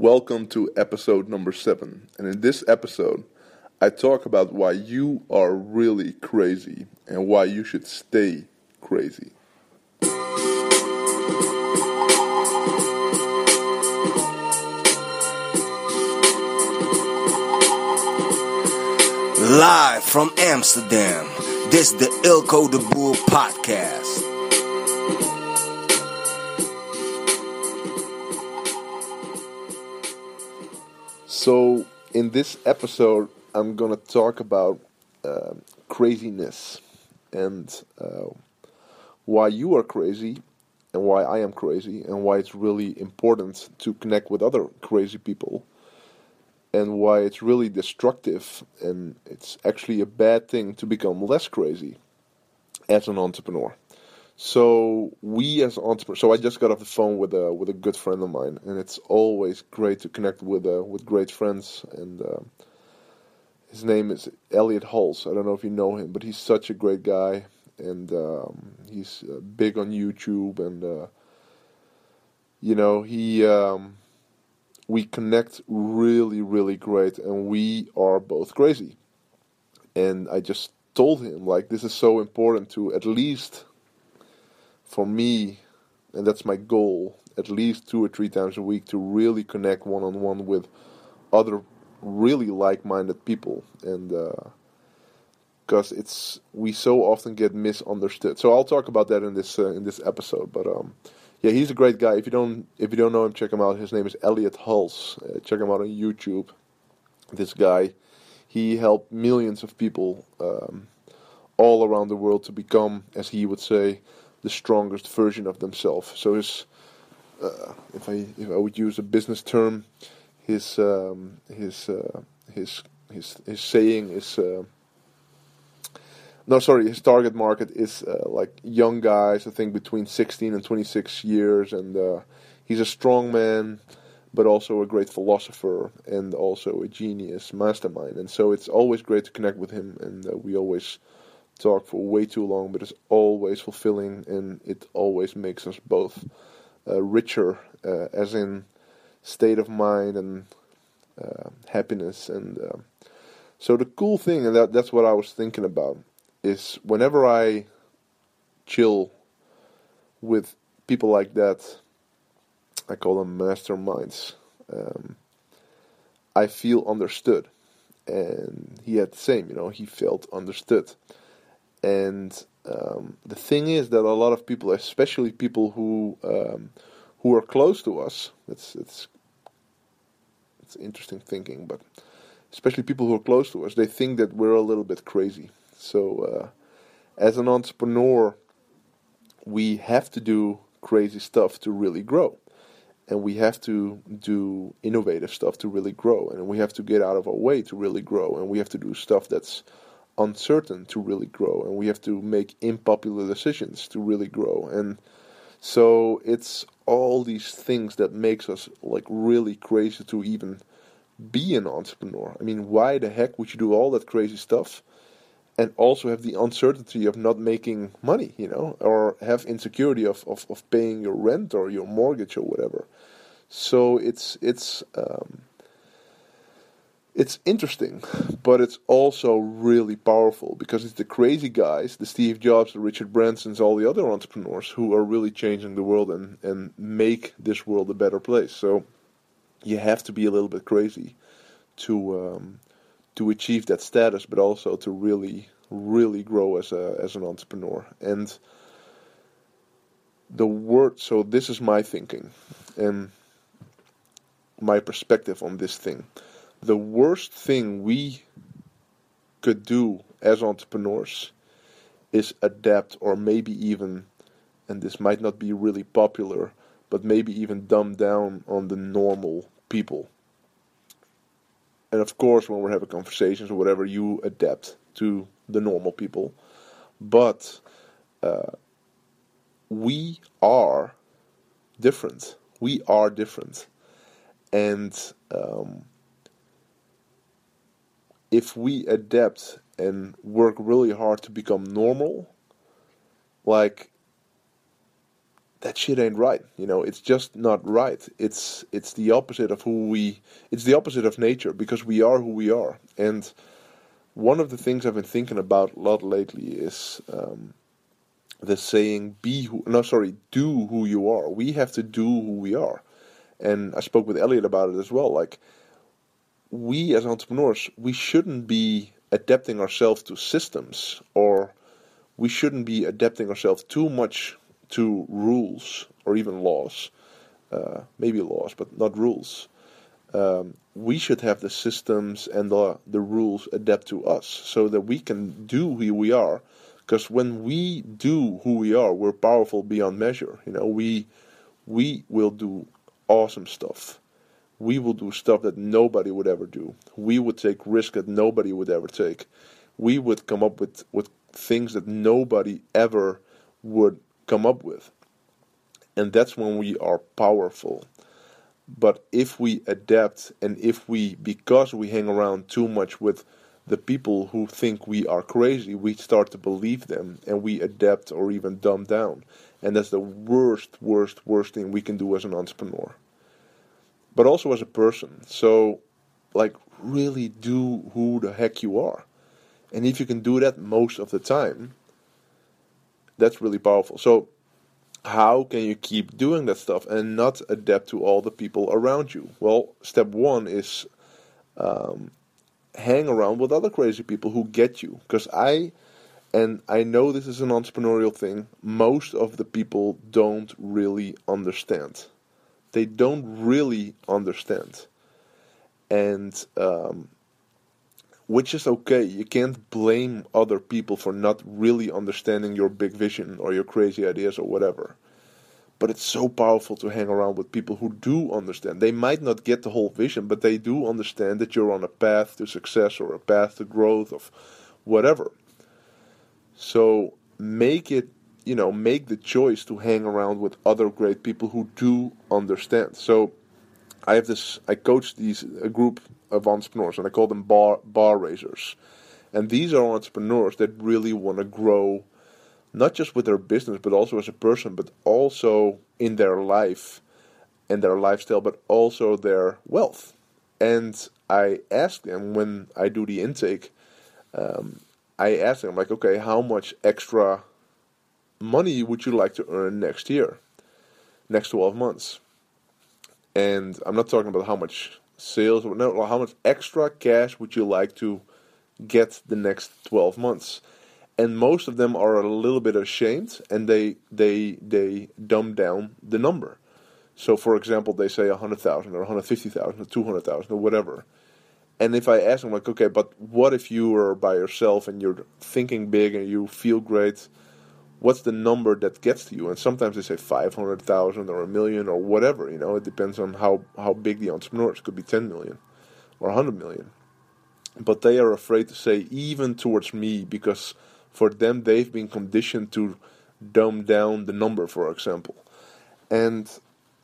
Welcome to episode number seven. And in this episode, I talk about why you are really crazy and why you should stay crazy. Live from Amsterdam, this is the Eelco de Boer podcast. So, in this episode, I'm gonna talk about uh, craziness and uh, why you are crazy and why I am crazy and why it's really important to connect with other crazy people and why it's really destructive and it's actually a bad thing to become less crazy as an entrepreneur. So we as entrepreneurs. So I just got off the phone with a with a good friend of mine, and it's always great to connect with uh, with great friends. And uh, his name is Elliot Hulse. I don't know if you know him, but he's such a great guy, and um, he's uh, big on YouTube. And uh, you know he um, we connect really really great, and we are both crazy. And I just told him like this is so important to at least for me, and that's my goal, at least two or three times a week to really connect one on one with other really like minded people. And because uh, it's we so often get misunderstood. So I'll talk about that in this uh, in this episode. But um, yeah, he's a great guy. If you don't if you don't know him, check him out. His name is Elliot Hulse. Uh, check him out on YouTube. This guy, he helped millions of people um, all around the world to become, as he would say, the strongest version of themselves. So his, uh, if I if I would use a business term, his um, his uh, his his his saying is. Uh, no, sorry. His target market is uh, like young guys. I think between 16 and 26 years, and uh, he's a strong man, but also a great philosopher and also a genius mastermind. And so it's always great to connect with him, and uh, we always talk for way too long, but it's always fulfilling and it always makes us both uh, richer, uh, as in state of mind and uh, happiness. And uh, so the cool thing, and that, that's what I was thinking about, is whenever I chill with people like that, I call them masterminds. Um, I feel understood, and he had the same. You know, he felt understood. And um, the thing is that a lot of people, especially people who um, who are close to us, it's it's it's interesting thinking, but especially people who are close to us, they think that we're a little bit crazy. So, uh, as an entrepreneur, we have to do crazy stuff to really grow. And we have to do innovative stuff to really grow. And we have to get out of our way to really grow. And we have to do stuff that's uncertain to really grow and we have to make unpopular decisions to really grow. And so it's all these things that makes us like really crazy to even be an entrepreneur. I mean why the heck would you do all that crazy stuff and also have the uncertainty of not making money you know or have insecurity of, of, of paying your rent or your mortgage or whatever? So it's it's um, it's interesting, but it's also really powerful because it's the crazy guys, the Steve Jobs, the Richard Bransons, all the other entrepreneurs who are really changing the world and, and make this world a better place. So you have to be a little bit crazy to um, to achieve that status, but also to really really grow as a as an entrepreneur. And the word so this is my thinking and my perspective on this thing the worst thing we could do as entrepreneurs is adapt or maybe even and this might not be really popular but maybe even dumb down on the normal people. And of course when we're having conversations or whatever you adapt to the normal people. But uh, we are different. We are different. And um, if we adapt and work really hard to become normal, like that shit ain't right. You know, it's just not right. It's it's the opposite of who we. It's the opposite of nature because we are who we are. And one of the things I've been thinking about a lot lately is um, the saying "be who." No, sorry, do who you are. We have to do who we are. And I spoke with Elliot about it as well. Like we as entrepreneurs, we shouldn't be adapting ourselves to systems or we shouldn't be adapting ourselves too much to rules or even laws, uh, maybe laws, but not rules. Um, we should have the systems and the, the rules adapt to us so that we can do who we are. Because when we do who we are, we're powerful beyond measure. You know, we we will do awesome stuff. We will do stuff that nobody would ever do. We would take risks that nobody would ever take. We would come up with, with things that nobody ever would come up with. And that's when we are powerful. But if we adapt and if we, because we hang around too much with the people who think we are crazy, we start to believe them and we adapt or even dumb down. And that's the worst, worst, worst thing we can do as an entrepreneur. But also as a person. So, like, really do who the heck you are. And if you can do that most of the time, that's really powerful. So, how can you keep doing that stuff and not adapt to all the people around you? Well, step one is um, hang around with other crazy people who get you. Because I, and I know this is an entrepreneurial thing, most of the people don't really understand. They don't really understand. And um, which is okay. You can't blame other people for not really understanding your big vision or your crazy ideas or whatever. But it's so powerful to hang around with people who do understand. They might not get the whole vision, but they do understand that you're on a path to success or a path to growth of whatever. So make it, you know, make the choice to hang around with other great people who do understand. So I have this, I coach these, a group of entrepreneurs, and I call them bar bar raisers. And these are entrepreneurs that really want to grow, not just with their business, but also as a person, but also in their life and their lifestyle, but also their wealth. And I ask them when I do the intake, um, I ask them like, okay, how much extra money would you like to earn next year, next twelve months? And I'm not talking about how much sales no, how much extra cash would you like to get the next 12 months. And most of them are a little bit ashamed and they they they dumb down the number. So for example they say 100,000 or 150,000 or 200,000 or whatever. And if i ask them like okay but what if you are by yourself and you're thinking big and you feel great what's the number that gets to you? And sometimes they say 500,000 or a million or whatever, you know, it depends on how, how big the entrepreneur is. It could be 10 million or 100 million. But they are afraid to say even towards me because for them they've been conditioned to dumb down the number, for example. And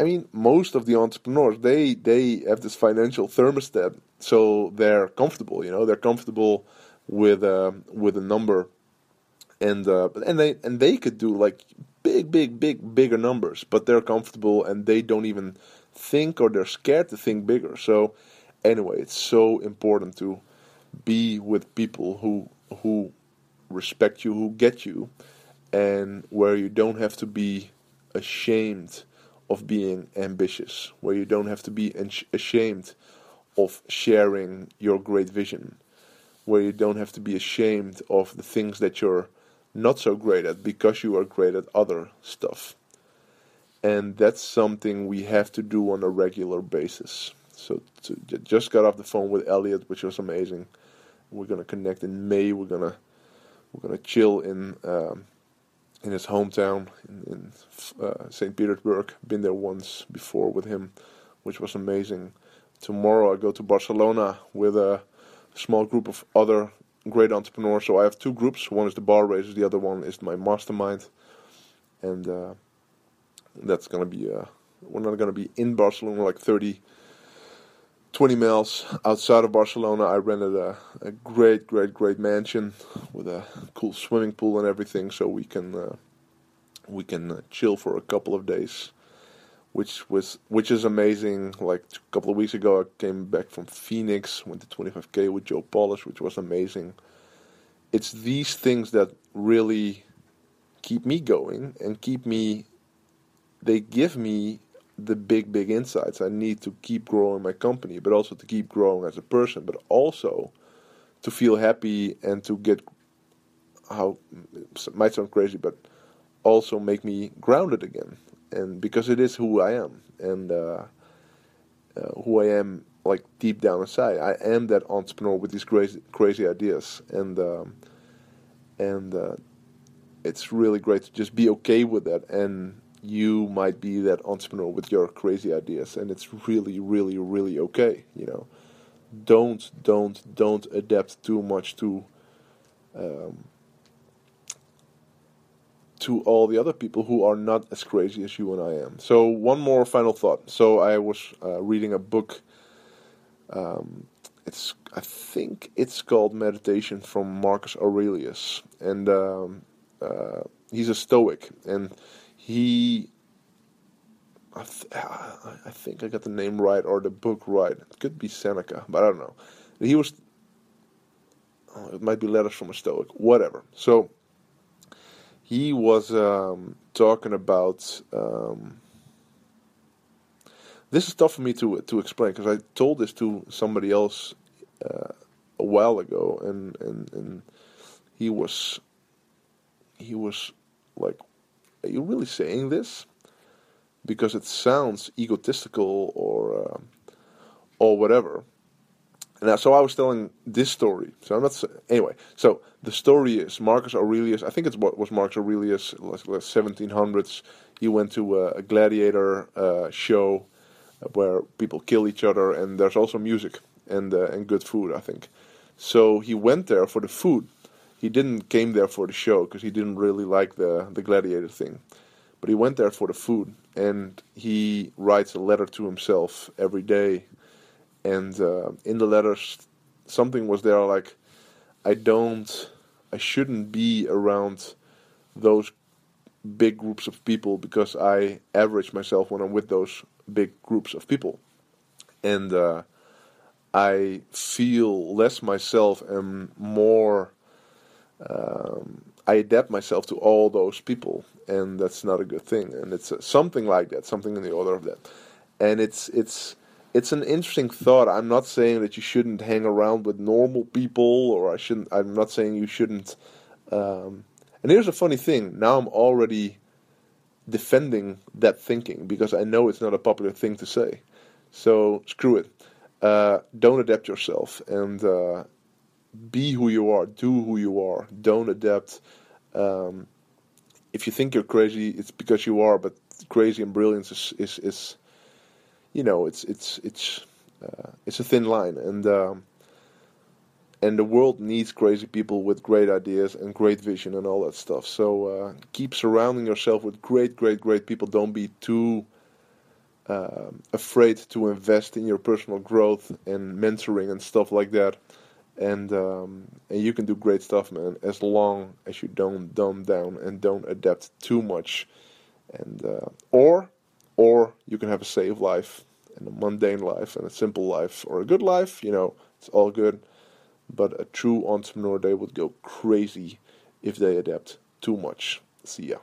I mean, most of the entrepreneurs they they have this financial thermostat, so they're comfortable. You know, they're comfortable with uh, with a number and uh, and they and they could do like big, big, big, bigger numbers, but they're comfortable and they don't even think or they're scared to think bigger. So anyway, it's so important to be with people who who respect you, who get you, and where you don't have to be ashamed of being ambitious, where you don't have to be ashamed of sharing your great vision, where you don't have to be ashamed of the things that you're not so great at because you are great at other stuff. And that's something we have to do on a regular basis. So to, just got off the phone with Elliot, which was amazing. We're gonna connect in May. We're gonna we're gonna chill in um, in his hometown in, in uh, St. Petersburg. Been there once before with him, which was amazing. Tomorrow I go to Barcelona with a small group of other great entrepreneur. So I have two groups. One is the bar raisers. The other one is my mastermind, and uh, that's gonna be. Uh, we're not gonna be in Barcelona, like 30, 20 miles outside of Barcelona. I rented a, a great, great, great mansion with a cool swimming pool and everything, so we can uh, we can uh, chill for a couple of days, which was which is amazing. Like a couple of weeks ago, I came back from Phoenix, went to 25k with Joe Polish, which was amazing. It's these things that really keep me going and keep me. They give me the big big insights I need to keep growing my company, but also to keep growing as a person, but also to feel happy and to get how it might sound crazy, but also make me grounded again. And because it is who I am and uh, uh, who I am, like deep down inside, I am that entrepreneur with these crazy crazy ideas, and um, and uh, it's really great to just be okay with that. And you might be that entrepreneur with your crazy ideas, and it's really, really, really okay. You know don't don't don't adapt too much to um, to all the other people who are not as crazy as you and I am. So one more final thought. So I was uh, reading a book. Um, it's I think it's called Meditation from Marcus Aurelius, and um, uh, he's a Stoic, and he I, th- I think I got the name right or the book right. It could be Seneca, but I don't know. He was. Oh, it might be letters from a Stoic, whatever. So he was um, talking about. Um, this is tough for me to to explain because I told this to somebody else uh, a while ago, and, and and he was he was like, "Are you really saying this?" because it sounds egotistical or uh, or whatever. And so I was telling this story. So I'm not anyway. So the story is Marcus Aurelius. I think what was Marcus Aurelius, like 1700s. He went to a, a gladiator uh, show where people kill each other, and there's also music and uh, and good food. I think. So he went there for the food. He didn't came there for the show because he didn't really like the the gladiator thing. But he went there for the food, and he writes a letter to himself every day. And uh, in the letters, something was there like, I don't, I shouldn't be around those big groups of people because I average myself when I'm with those big groups of people. And uh, I feel less myself and more. Um, I adapt myself to all those people, and that's not a good thing. And it's uh, something like that, something in the order of that. And it's it's it's an interesting thought. I'm not saying that you shouldn't hang around with normal people, or I shouldn't. I'm not saying you shouldn't. Um, and here's a funny thing. Now I'm already defending that thinking because I know it's not a popular thing to say. So screw it. Uh, don't adapt yourself, and uh, be who you are, do who you are, don't adapt. Um, if you think you're crazy, it's because you are. But crazy and brilliance is is, is you know, it's it's it's uh, it's a thin line, and um, and the world needs crazy people with great ideas and great vision and all that stuff. So uh, keep surrounding yourself with great, great, great people. Don't be too uh, afraid to invest in your personal growth and mentoring and stuff like that and um, and you can do great stuff, man. As long as you don't dumb down and don't adapt too much, and uh, or or you can have a safe life and a mundane life and a simple life or a good life. You know, it's all good. But a true entrepreneur, they would go crazy if they adapt too much. See ya.